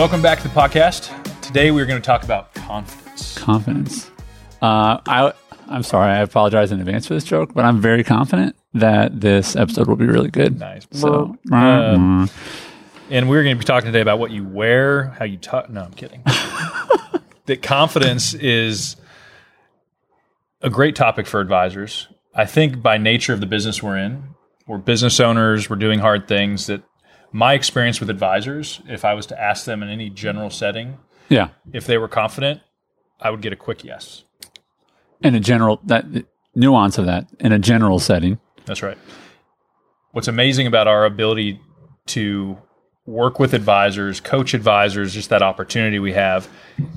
Welcome back to the podcast. Today we're going to talk about confidence. Confidence. Uh, I I'm sorry. I apologize in advance for this joke, but I'm very confident that this episode will be really good. Nice. So, Uh, and we're going to be talking today about what you wear, how you talk. No, I'm kidding. that confidence is a great topic for advisors. I think by nature of the business we're in, we're business owners, we're doing hard things. That my experience with advisors, if I was to ask them in any general setting, yeah. if they were confident, I would get a quick yes. In a general that nuance of that in a general setting. That's right. What's amazing about our ability to work with advisors, coach advisors, just that opportunity we have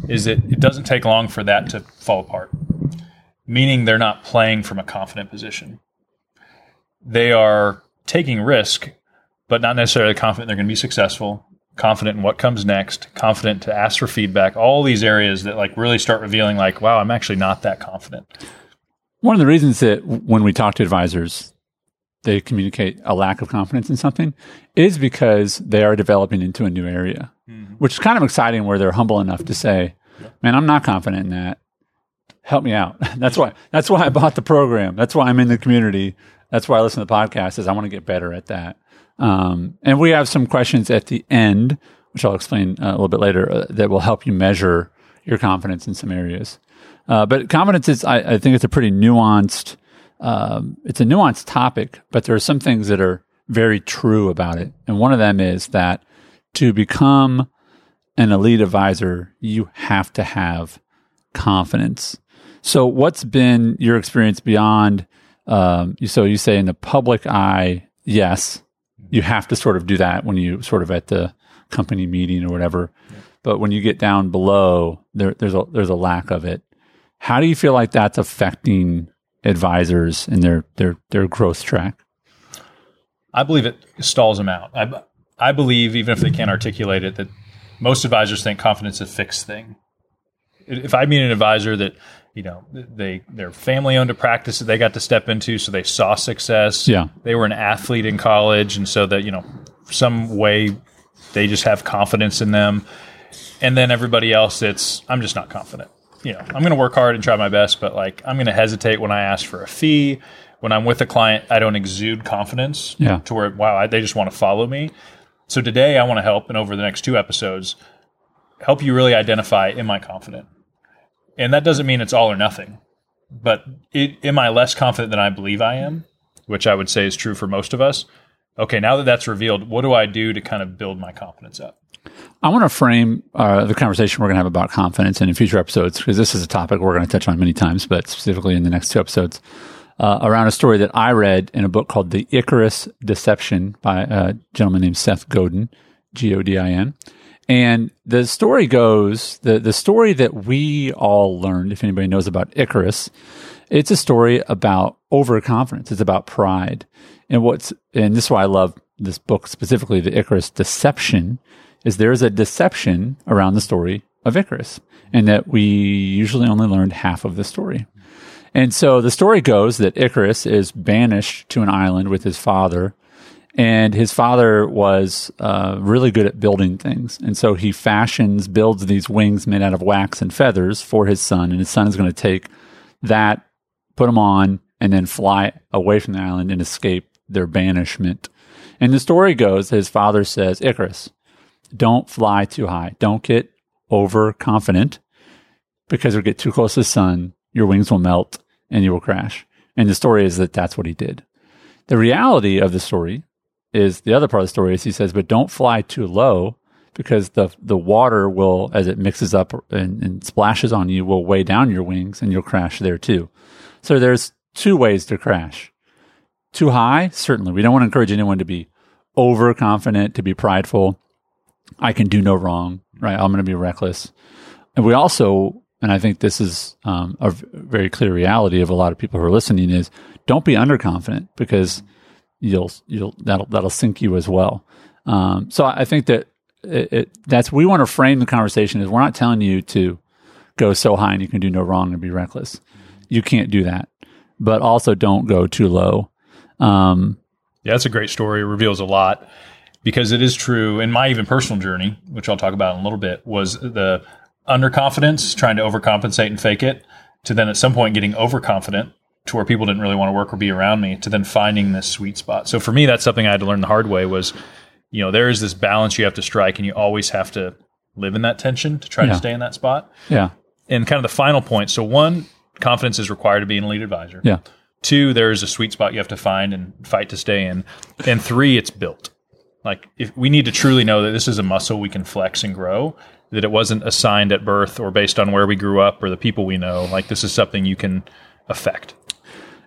is that it doesn't take long for that to fall apart. Meaning they're not playing from a confident position. They are taking risk, but not necessarily confident they're going to be successful, confident in what comes next, confident to ask for feedback, all these areas that like really start revealing like, wow, I'm actually not that confident. One of the reasons that when we talk to advisors, they communicate a lack of confidence in something is because they are developing into a new area, mm-hmm. which is kind of exciting where they're humble enough to say, man, I'm not confident in that. Help me out. That's why, that's why I bought the program. That's why I'm in the community. That's why I listen to the podcast is I want to get better at that. Um, and we have some questions at the end, which I'll explain uh, a little bit later, uh, that will help you measure your confidence in some areas. Uh, but confidence is, I, I think it's a pretty nuanced, um, it's a nuanced topic, but there are some things that are very true about it. And one of them is that to become an elite advisor, you have to have confidence. So, what's been your experience beyond? Um, so, you say in the public eye, yes, you have to sort of do that when you sort of at the company meeting or whatever. But when you get down below, there, there's a there's a lack of it. How do you feel like that's affecting advisors and their their their growth track? I believe it stalls them out. I, I believe, even if they can't articulate it, that most advisors think confidence is a fixed thing. If I meet an advisor that, you know, they their family owned a practice that they got to step into, so they saw success. Yeah. They were an athlete in college, and so that you know, some way they just have confidence in them. And then everybody else, it's I'm just not confident. You know, I'm going to work hard and try my best, but like I'm going to hesitate when I ask for a fee. When I'm with a client, I don't exude confidence Yeah. to where wow, I, they just want to follow me. So today, I want to help, and over the next two episodes, help you really identify: Am I confident? And that doesn't mean it's all or nothing. But it, am I less confident than I believe I am? Which I would say is true for most of us. Okay, now that that's revealed, what do I do to kind of build my confidence up? I want to frame uh, the conversation we're going to have about confidence in future episodes because this is a topic we're going to touch on many times, but specifically in the next two episodes, uh, around a story that I read in a book called The Icarus Deception by a gentleman named Seth Godin, G O D I N. And the story goes the, the story that we all learned, if anybody knows about Icarus, it's a story about overconfidence. It's about pride. And what's, and this is why I love this book specifically, the Icarus Deception, is there is a deception around the story of Icarus, and that we usually only learned half of the story. And so the story goes that Icarus is banished to an island with his father, and his father was uh, really good at building things. And so he fashions, builds these wings made out of wax and feathers for his son, and his son is going to take that, put them on, and then fly away from the island and escape their banishment. And the story goes, his father says, Icarus, don't fly too high. Don't get overconfident because if you'll get too close to the sun, your wings will melt, and you will crash. And the story is that that's what he did. The reality of the story is the other part of the story is he says, but don't fly too low because the the water will, as it mixes up and, and splashes on you, will weigh down your wings and you'll crash there too. So there's two ways to crash. Too high, certainly. We don't want to encourage anyone to be overconfident, to be prideful. I can do no wrong, right? I'm going to be reckless. And we also, and I think this is um, a very clear reality of a lot of people who are listening is don't be underconfident because you'll you'll that'll that'll sink you as well. Um, so I think that it, it, that's we want to frame the conversation is we're not telling you to go so high and you can do no wrong and be reckless. You can't do that, but also don't go too low. Um, Yeah, that's a great story. It reveals a lot. because it is true in my even personal journey, which I'll talk about in a little bit, was the underconfidence, trying to overcompensate and fake it, to then at some point getting overconfident to where people didn't really want to work or be around me, to then finding this sweet spot. So for me, that's something I had to learn the hard way was, you know, there is this balance you have to strike and you always have to live in that tension to try Yeah. to stay in that spot. Yeah. And kind of the final point. So one, confidence is required to be an elite advisor. Yeah. Two, there is a sweet spot you have to find and fight to stay in. And three, it's built. Like if we need to truly know that this is a muscle we can flex and grow, that it wasn't assigned at birth or based on where we grew up or the people we know. Like this is something you can affect.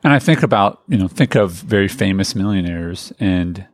And I think about, you know, think of very famous millionaires and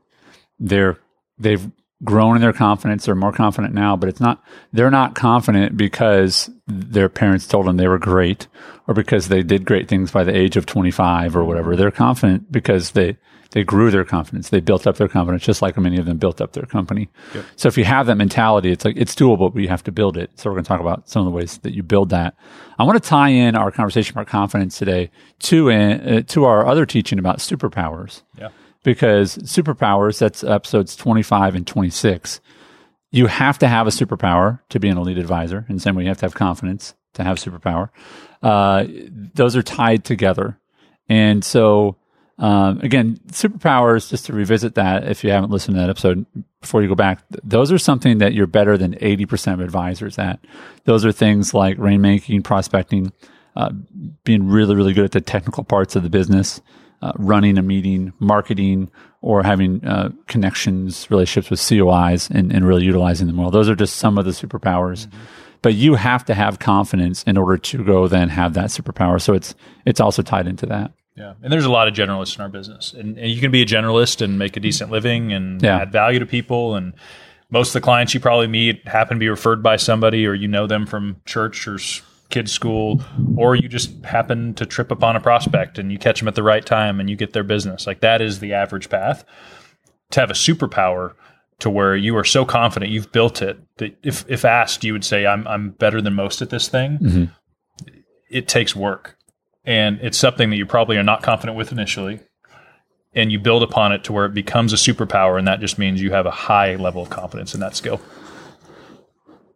they're, they've grown in their confidence. They're more confident now, but it's not, they're not confident because their parents told them they were great or because they did great things by the age of 25 or whatever. They're confident because they, they grew their confidence. They built up their confidence just like many of them built up their company. So if you have that mentality, it's like, it's doable, but you have to build it. So we're going to talk about some of the ways that you build that. I want to tie in our conversation about confidence today to, uh, to our other teaching about superpowers Yeah. Because superpowers, that's episodes 25 and 26. You have to have a superpower to be an elite advisor. And same way, you have to have confidence to have superpower. Uh, those are tied together. And so, um, again, superpowers, just to revisit that, if you haven't listened to that episode before you go back, th- those are something that you're better than 80% of advisors at. Those are things like rainmaking, prospecting, uh, being really, really good at the technical parts of the business, uh, running a meeting, marketing, or having uh, connections, relationships with COIs, and, and really utilizing them well. Those are just some of the superpowers. But you have to have confidence in order to go then have that superpower. So it's it's also tied into that. Yeah. And there's a lot of generalists in our business. And, and you can be a generalist and make a decent living and Yeah. add value to people. And most of the clients you probably meet happen to be referred by somebody or you know them from church or kids' school, or you just happen to trip upon a prospect and you catch them at the right time and you get their business. Like that is the average path. To have a superpower to where you are so confident you've built it that if, if asked, you would say, I'm, I'm better than most at this thing. Mm-hmm. It takes work and it's something that you probably are not confident with initially and you build upon it to where it becomes a superpower and that just means you have a high level of confidence in that skill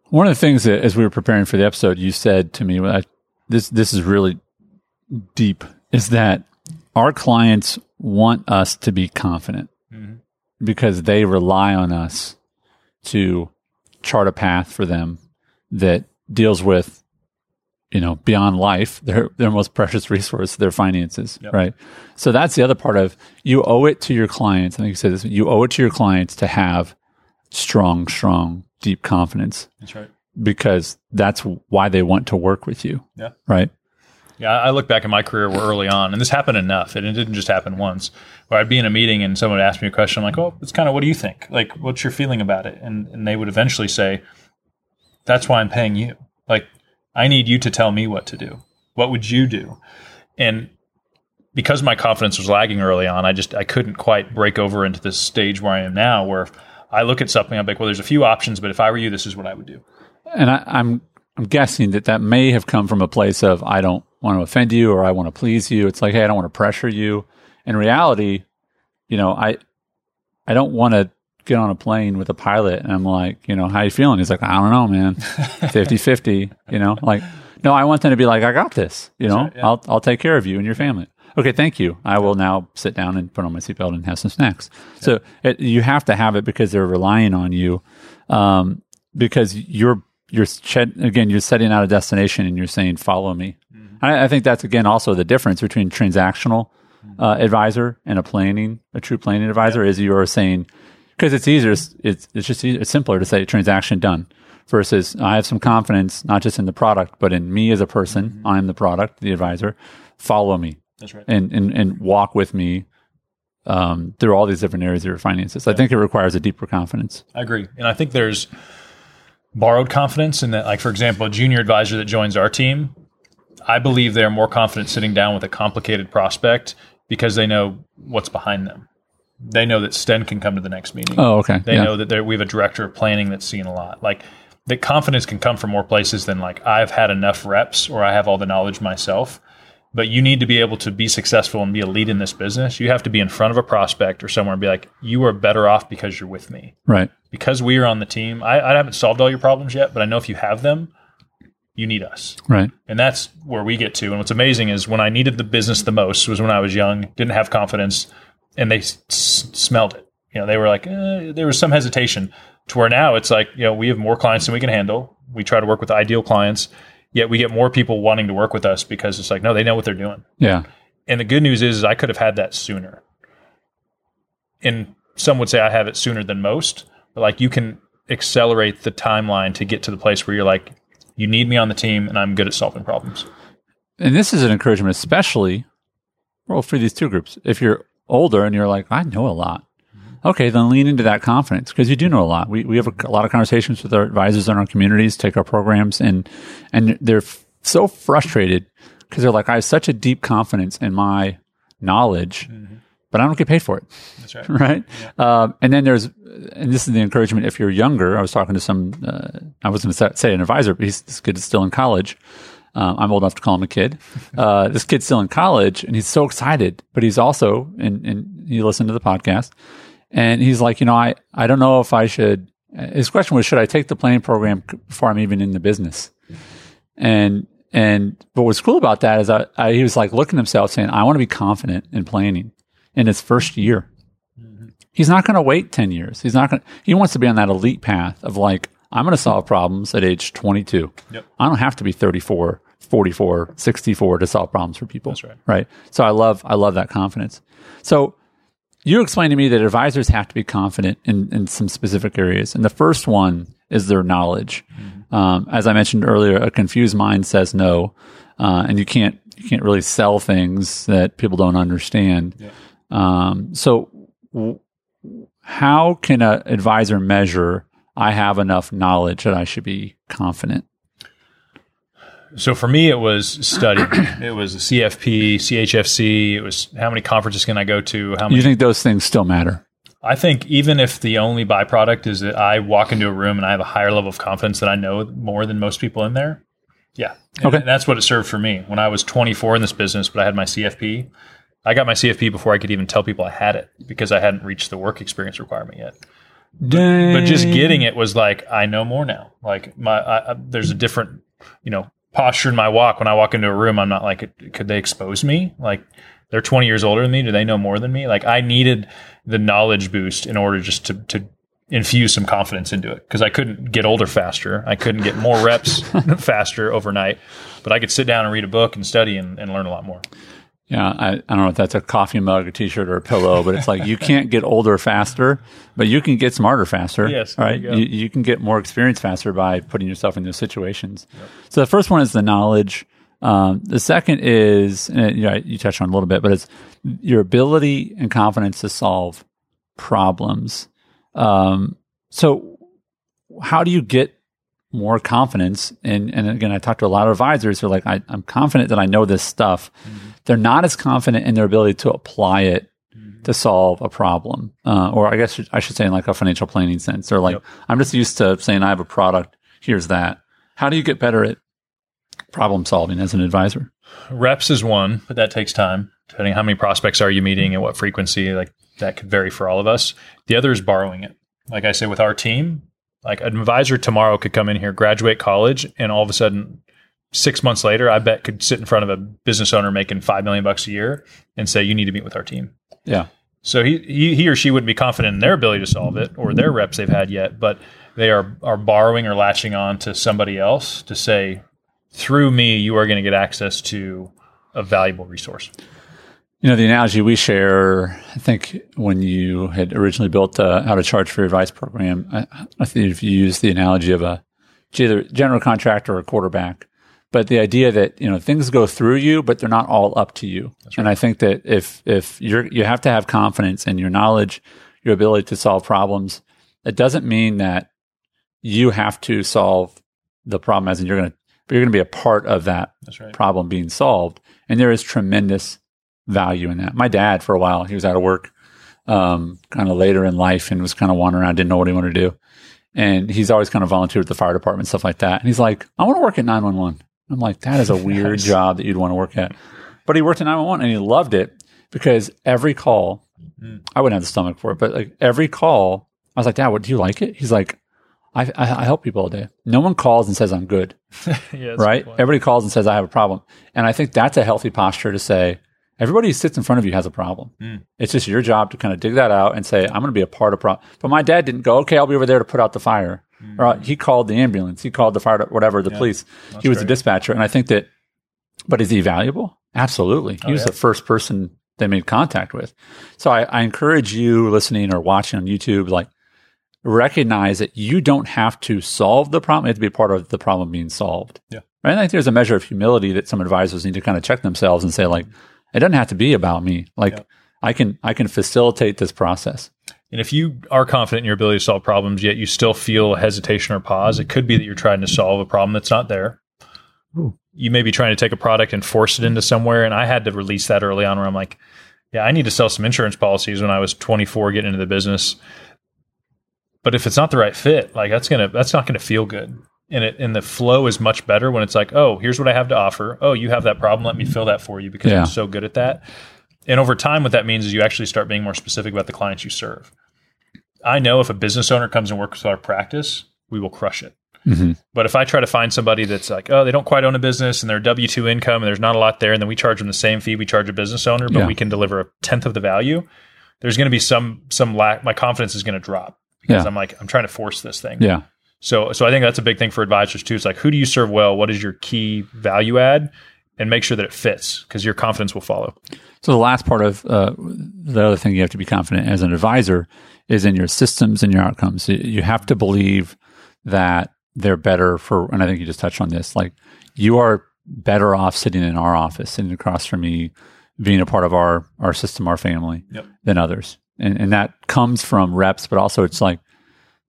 One of the things that, as we were preparing for the episode, you said to me, I, "This this is really deep." Is that our clients want us to be confident mm-hmm. because they rely on us to chart a path for them that deals with, you know, beyond life, their their most precious resource, their finances, Yep. right? So that's the other part of you owe it to your clients. I think you said this. You owe it to your clients to have strong, strong, deep confidence. That's right. Because that's why they want to work with you, yeah. Right? yeah i look back in my career where early on and this happened enough. And it didn't just happen once. Where i'd be in a meeting and someone would ask me a question i'm like oh it's kind of what do you think? Like what's your feeling about it? And, and they would eventually say that's why i'm paying you. Like i need you to tell me what to do. What would you do? And because my confidence was lagging early on, I just I couldn't quite break over into this stage where I am now, where I look at something, I'm like, well, there's a few options, but if I were you, this is what I would do. And I, I'm I'm guessing that that may have come from a place of I don't want to offend you or I want to please you. It's like, hey, I don't want to pressure you. In reality, you know, I I don't want to get on a plane with a pilot and I'm like, you know, how you feeling? He's like, I don't know, man. 50-50, you know? Like, no, I want them to be like, I got this, you know? right, yeah. I'll I'll take care of you and your family. Okay, thank you. I will now sit down and put on my seatbelt and have some snacks. So it, you have to have it because they're relying on you, um, because you're you're again you're setting out a destination and you're saying follow me. I, I think that's again also the difference between transactional uh, advisor and a planning a true planning advisor is you are saying because it's easier it's it's just easier, it's simpler to say transaction done versus I have some confidence not just in the product but in me as a person. I'm the product, the advisor. Follow me That's right. and and, and walk with me um, through all these different areas of your finances. I think it requires a deeper confidence. I agree. And I think there's borrowed confidence in that, like, for example, a junior advisor that joins our team, I believe they're more confident sitting down with a complicated prospect because they know what's behind them. They know that Sten can come to the next meeting. Oh, okay. They yeah. know that we have a director of planning that's seen a lot. Like that confidence can come from more places than like I've had enough reps or I have all the knowledge myself. But you need to be able to be successful and be a lead in this business. You have to be in front of a prospect or somewhere and be like, you are better off because you're with me. Right. Because we are on the team. I, I haven't solved all your problems yet, but I know if you have them, you need us. Right. And that's where we get to. And what's amazing is when I needed the business the most was when I was young, didn't have confidence, and they s- smelled it. You know, they were like, eh, there was some hesitation to where now it's like, you know, we have more clients than we can handle. We try to work with ideal clients, yet we get more people wanting to work with us because it's like, no, they know what they're doing. Yeah. And the good news is, is I could have had that sooner. And some would say I have it sooner than most, but like you can accelerate the timeline to get to the place where you're like, you need me on the team and I'm good at solving problems. And this is an encouragement, especially well for these two groups. If you're older and you're like, I know a lot. Okay, then lean into that confidence because you do know a lot. We we have a, a lot of conversations with our advisors in our communities, take our programs, and and they're f- so frustrated because they're like, I have such a deep confidence in my knowledge, but I don't get paid for it. That's right. right? Um, and then there's, and this is the encouragement. If you're younger, I was talking to some, uh, I was going to say an advisor, but he's, this kid is still in college. Uh, I'm old enough to call him a kid. Uh, this kid's still in college and he's so excited, but he's also, and, and he listened to the podcast and he's like, you know, I, I don't know if I should, his question was, should I take the planning program before I'm even in the business? And, and, but what's cool about that is I, I, he was like looking at himself saying, I want to be confident in planning in his first year. He's not going to wait 10 years. He's not going to, he wants to be on that elite path of like, I'm going to solve problems at age 22. Yep. I don't have to be 34, 44, 64 to solve problems for people. That's right. Right. So I love, I love that confidence. So you explained to me that advisors have to be confident in, in some specific areas. And the first one is their knowledge. Um, as I mentioned earlier, a confused mind says no. Uh, and you can't, you can't really sell things that people don't understand. Um, so w- how can an advisor measure I have enough knowledge that I should be confident? So for me, it was study. it was a CFP, CHFC. It was how many conferences can I go to? How many? You think those things still matter? I think even if the only byproduct is that I walk into a room and I have a higher level of confidence that I know more than most people in there, yeah. And Okay. that's what it served for me. When I was 24 in this business, but I had my CFP, I got my CFP before I could even tell people I had it because I hadn't reached the work experience requirement yet. But just getting it was like, I know more now. Like my, I, I, there's a different, you know, posture in my walk. When I walk into a room, I'm not like, could they expose me? Like they're 20 years older than me. Do they know more than me? Like I needed the knowledge boost in order just to, to infuse some confidence into it because I couldn't get older faster. I couldn't get more reps faster overnight, but I could sit down and read a book and study and, and learn a lot more. Yeah, I, I don't know if that's a coffee mug, a t-shirt, or a pillow, but it's like you can't get older faster, but you can get smarter faster. Yes, right. you. You, you can get more experience faster by putting yourself in those situations. So the first one is the knowledge. Um, the second is, and you, know, you touched on a little bit, but it's your ability and confidence to solve problems. Um, so how do you get more confidence? And, and again, I talked to a lot of advisors who are like, I, I'm confident that I know this stuff. They're not as confident in their ability to apply it to solve a problem. Uh, or I guess I should say in like a financial planning sense. They're like, Yep. I'm just used to saying I have a product. Here's that. How do you get better at problem solving as an advisor? Reps is one, but that takes time. Depending on how many prospects are you meeting and what frequency, like that could vary for all of us. The other is borrowing it. Like I say, with our team, like an advisor tomorrow could come in here, graduate college, and all of a sudden, six months later, I bet could sit in front of a business owner making five million bucks a year and say, "You need to meet with our team." Yeah. So he, he he or she wouldn't be confident in their ability to solve it or their reps they've had yet, but they are are borrowing or latching on to somebody else to say, through me, you are going to get access to a valuable resource. You know, the analogy we share, I think when you had originally built uh, How to Charge for Your Advice program, I, I think if you use the analogy of a general contractor or a quarterback, but the idea that, you know, things go through you, but they're not all up to you. And I think that if, if you're, you have to have confidence in your knowledge, your ability to solve problems, it doesn't mean that you have to solve the problem as in you're going to, you're going to be a part of that right. problem being solved. And there is tremendous value in that. My dad, for a while, he was out of work, um, kind of later in life and was kind of wandering around, didn't know what he wanted to do. And he's always kind of volunteered at the fire department, stuff like that. And he's like, I want to work at 911. I'm like, that is a weird job that you'd want to work at. but he worked in 911 and he loved it because every call, I wouldn't have the stomach for it, but like every call, I was like, Dad, what do you like it? He's like, I, I, I help people all day. No one calls and says I'm good, yeah, a good right? Everybody calls and says I have a problem, and I think that's a healthy posture to say. Everybody who sits in front of you has a problem. Mm. It's just your job to kind of dig that out and say, I'm going to be a part of problem. But my dad didn't go, okay, I'll be over there to put out the fire. Or uh, he called the ambulance. He called the fire, whatever, the police. he was great. dispatcher. And I think that, but is he valuable? Absolutely. He was yeah. the first person they made contact with. So I, I encourage you listening or watching on YouTube, like recognize that you don't have to solve the problem. You have to be part of the problem being solved. Yeah. Right? And I think there's a measure of humility that some advisors need to kind of check themselves and say, like, it doesn't have to be about me. Like Yeah. I can, I can facilitate this process. And if you are confident in your ability to solve problems, yet you still feel hesitation or pause, it could be that you're trying to solve a problem that's not there. Ooh. You may be trying to take a product and force it into somewhere. And I had to release that early on where I'm like, yeah, I need to sell some insurance policies when I was 24 getting into the business. But if it's not the right fit, like that's gonna that's not gonna feel good. And it and the flow is much better when it's like, oh, here's what I have to offer. Oh, you have that problem. Let me fill that for you because Yeah. I'm so good at that. And over time, what that means is you actually start being more specific about the clients you serve. I know if a business owner comes and works with our practice, we will crush it. hmm But if I try to find somebody that's like, oh, they don't quite own a business and they're W two income and there's not a lot there, and then we charge them the same fee we charge a business owner, but Yeah. we can deliver a tenth of the value, there's going to be some some lack. My confidence is going to drop because Yeah. I'm like, I'm trying to force this thing. Yeah. So so I think that's a big thing for advisors too. It's like, who do you serve well? What is your key value add? And make sure that it fits because your confidence will follow. So the last part of uh, the other thing you have to be confident as an advisor is in your systems and your outcomes. You- have to believe that they're better for, and I think you just touched on this. Like you are better off sitting in our office, sitting across from me, being a part of our our system, our family, Yep. than others, and and that comes from reps, but also it's like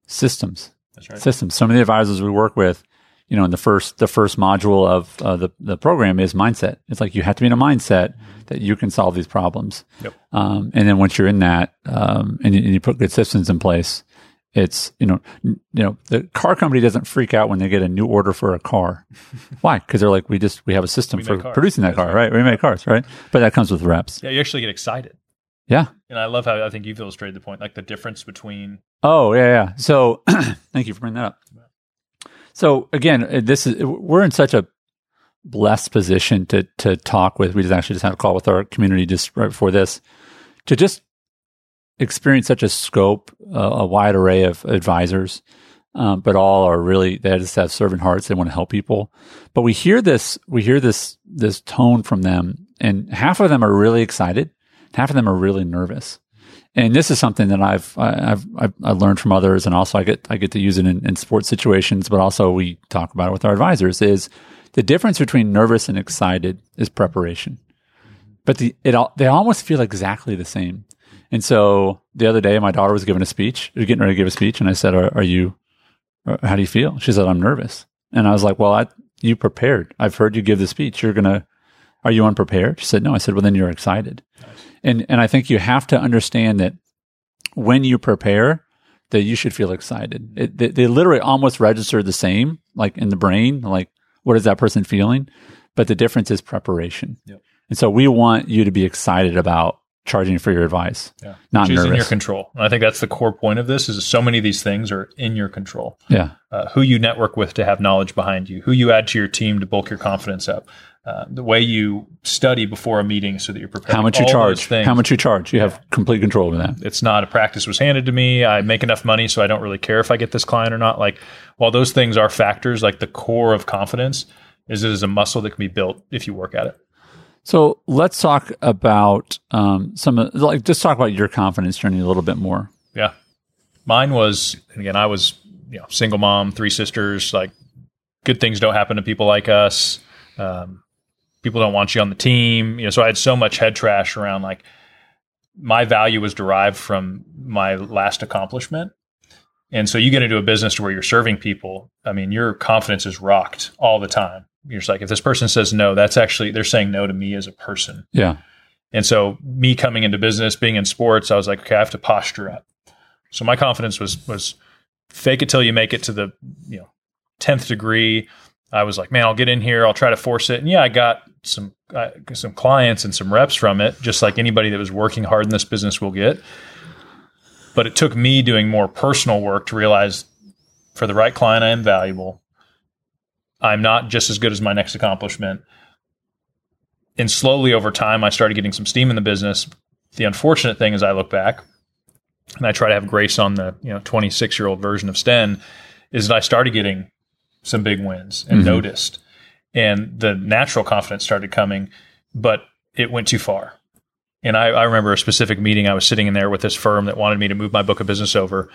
systems That's right. systems. Some of the advisors we work with, you know, in the first the first module of uh, the the program is mindset. It's like you have to be in a mindset that you can solve these problems. Yep. Um, and then once you're in that, um, and, you, and you put good systems in place, it's you know, n- you know, the car company doesn't freak out when they get a new order for a car. Why? Because they're like, we just we have a system We for producing that That's car, right. right? We make cars, right? But that comes with reps. Yeah, you actually get excited. Yeah. And I love how I think you've illustrated the point, like the difference between Oh yeah, yeah. So thank you for bringing that up. So again, uh, this is we're in such a blessed position to to talk with. We just actually just had a call with our community just right before this to just experience such a scope, uh, a wide array of advisors, um, but all are really they just have servant hearts. They want to help people. But we hear this, we hear this this tone from them, and half of them are really excited, half of them are really nervous and this is something that I've I've I've, learned from others, and also I get I get to use it in, in sports situations, but also we talk about it with our advisors. Is the difference between nervous and excited is preparation, but the it all they almost feel exactly the same. And so the other day, my daughter was giving a speech, was getting ready to give a speech, and I said, "Are, are you? Uh, how do you feel?" She said, "I'm nervous," and I was like, "Well, I, you prepared. I've heard you give the speech. You're gonna." Are you unprepared? She said, No. I said, Well, then you're excited. And and I think you have to understand that when you prepare, that you should feel excited. It, they, they literally almost register the same, like in the brain. Like, what is that person feeling? But the difference is preparation. Yep. And so we want you to be excited about charging for your advice, yeah, not which in your control. And I think that's the core point of this is so many of these things are in your control. yeah. Uh, who you network with to have knowledge behind you, who you add to your team to bulk your confidence up, uh, the way you study before a meeting so that you're prepared. How much you charge? How much you charge? You have complete control over that. it's not a practice was handed to me. I make enough money, so I don't really care if I get this client or not. Like, while those things are factors, like the core of confidence is it is a muscle that can be built if you work at it. So let's talk about um, some of like just talk about your confidence journey a little bit more. Yeah, mine was again. I was you know single mom, three sisters. Like, good things don't happen to people like us. Um, people don't want you on the team. You know, so I had so much head trash around like my value was derived from my last accomplishment. And so you get into a business where you're serving people. I mean, your confidence is rocked all the time. You're just like, if this person says no, that's actually, they're saying no to me as a person. Yeah. And so me coming into business, being in sports, I was like, okay, I have to posture up. So my confidence was, was fake it till you make it to the, you know, 10th degree. I was like, man, I'll get in here, I'll try to force it. And yeah, I got some uh, some clients and some reps from it, just like anybody that was working hard in this business will get. But it took me doing more personal work to realize for the right client, I am valuable. I'm not just as good as my next accomplishment. And slowly over time, I started getting some steam in the business. The unfortunate thing is, I look back and I try to have grace on the you know 26 year old version of Sten, is that I started getting some big wins and mm-hmm. noticed, and the natural confidence started coming, but it went too far. And I, I remember a specific meeting. I was sitting in there with this firm that wanted me to move my book of business over,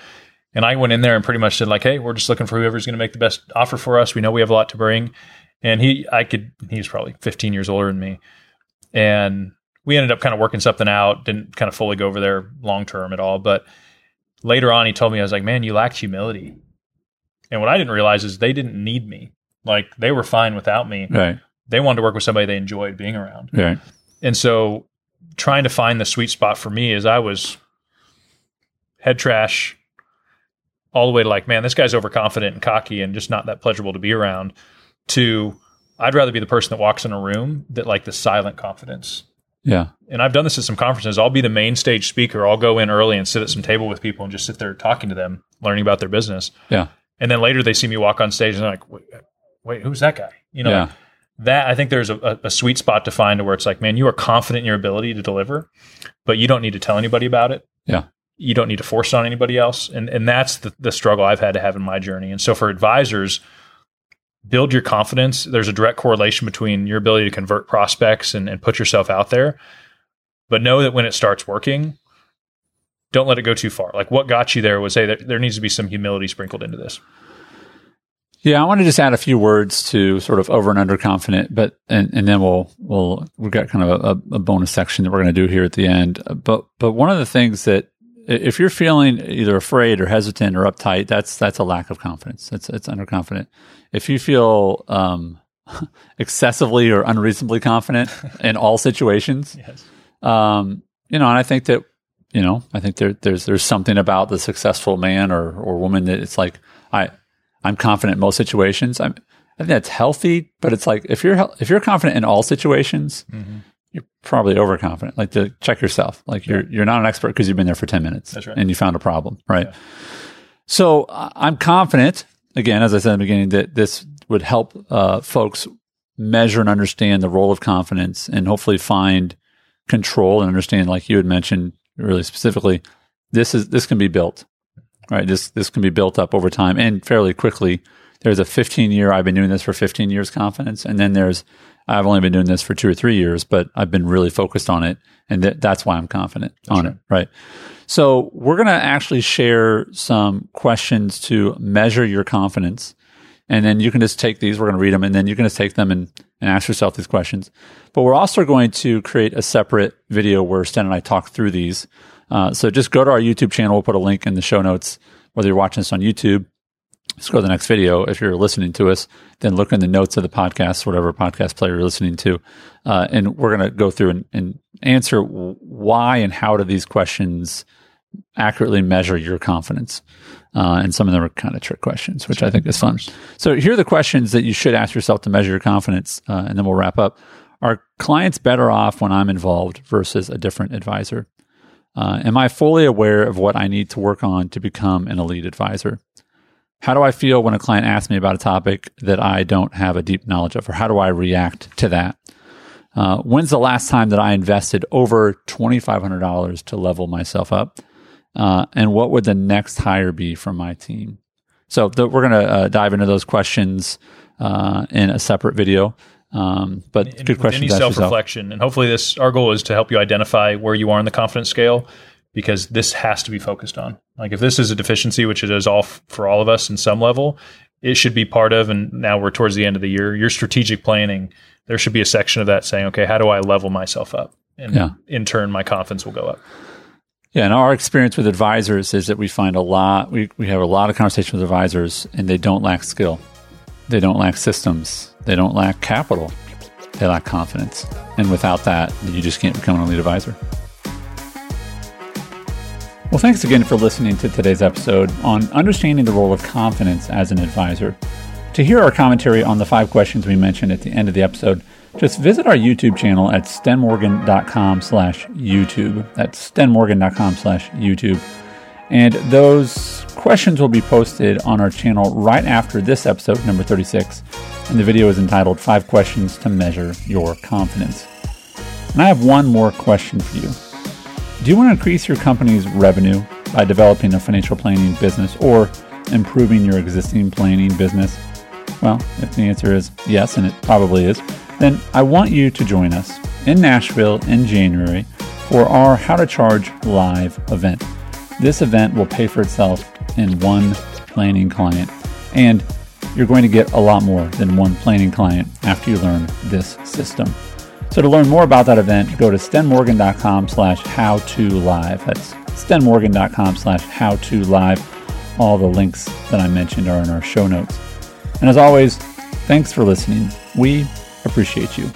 and I went in there and pretty much said like, "Hey, we're just looking for whoever's going to make the best offer for us. We know we have a lot to bring." And he, I could, he was probably 15 years older than me, and we ended up kind of working something out. Didn't kind of fully go over there long term at all, but later on, he told me I was like, "Man, you lacked humility." And what I didn't realize is they didn't need me. Like they were fine without me. Right. They wanted to work with somebody they enjoyed being around. Right. And so, trying to find the sweet spot for me is I was head trash all the way to like, man, this guy's overconfident and cocky and just not that pleasurable to be around, to I'd rather be the person that walks in a room that like the silent confidence. Yeah. And I've done this at some conferences. I'll be the main stage speaker. I'll go in early and sit at some table with people and just sit there talking to them, learning about their business. Yeah. And then later they see me walk on stage and they're like, wait, wait who's that guy? You know, yeah. that I think there's a, a, sweet spot to find where it's like, man, you are confident in your ability to deliver, but you don't need to tell anybody about it. Yeah you don't need to force it on anybody else. And and that's the, the struggle I've had to have in my journey. And so for advisors, build your confidence. There's a direct correlation between your ability to convert prospects and, and put yourself out there. But know that when it starts working, don't let it go too far. Like what got you there was, hey, there, there needs to be some humility sprinkled into this. Yeah, I want to just add a few words to sort of over and under confident, but and, and then we'll we'll we've got kind of a, a bonus section that we're going to do here at the end. But but one of the things that if you're feeling either afraid or hesitant or uptight, that's that's a lack of confidence. That's it's underconfident. If you feel um, excessively or unreasonably confident in all situations, yes. um, you know, and I think that you know, I think there, there's there's something about the successful man or or woman that it's like I I'm confident in most situations. I'm I think that's healthy, but it's like if you're if you're confident in all situations, mm-hmm you're probably overconfident. Like to check yourself. Like you're you're not an expert because you've been there for ten minutes. Right. And you found a problem, right? Yeah. So I'm confident. Again, as I said in the beginning, that this would help uh, folks measure and understand the role of confidence, and hopefully find control and understand, like you had mentioned really specifically, this is this can be built, right? This this can be built up over time and fairly quickly. There's a 15 year. I've been doing this for 15 years confidence, and then there's I've only been doing this for two or three years, but I've been really focused on it. And th- that's why I'm confident that's on right. it. Right. So we're going to actually share some questions to measure your confidence. And then you can just take these. We're going to read them and then you can just take them and, and ask yourself these questions. But we're also going to create a separate video where Sten and I talk through these. Uh, so just go to our YouTube channel. We'll put a link in the show notes, whether you're watching this on YouTube go to the next video. If you're listening to us, then look in the notes of the podcast, whatever podcast player you're listening to. Uh, and we're going to go through and, and, answer why and how do these questions accurately measure your confidence. Uh, and some of them are kind of trick questions, which I think is fun. So here are the questions that you should ask yourself to measure your confidence. Uh, and then we'll wrap up. Are clients better off when I'm involved versus a different advisor? Uh, am I fully aware of what I need to work on to become an elite advisor? How do I feel when a client asks me about a topic that I don't have a deep knowledge of, or how do I react to that? Uh, when's the last time that I invested over $2,500 to level myself up? Uh, and what would the next hire be for my team? So the, we're going to uh, dive into those questions uh, in a separate video. Um, but and good question. Any self reflection, and hopefully, this our goal is to help you identify where you are in the confidence scale, because this has to be focused on. Like if this is a deficiency, which it is all f- for all of us in some level, it should be part of. And now we're towards the end of the year. Your strategic planning, there should be a section of that saying, okay, how do I level myself up? And yeah. in turn, my confidence will go up. Yeah, and our experience with advisors is that we find a lot. We we have a lot of conversations with advisors, and they don't lack skill, they don't lack systems, they don't lack capital, they lack confidence, and without that, you just can't become an elite advisor. Well, thanks again for listening to today's episode on understanding the role of confidence as an advisor. To hear our commentary on the five questions we mentioned at the end of the episode, just visit our YouTube channel at stenmorgan.com slash YouTube. That's stenmorgan.com slash YouTube. And those questions will be posted on our channel right after this episode, number 36. And the video is entitled Five Questions to Measure Your Confidence. And I have one more question for you. Do you want to increase your company's revenue by developing a financial planning business or improving your existing planning business? Well, if the answer is yes, and it probably is, then I want you to join us in Nashville in January for our How to Charge Live event. This event will pay for itself in one planning client, and you're going to get a lot more than one planning client after you learn this system. So to learn more about that event, go to stenmorgan.com slash how to live. That's stenmorgan.com slash how to live. All the links that I mentioned are in our show notes. And as always, thanks for listening. We appreciate you.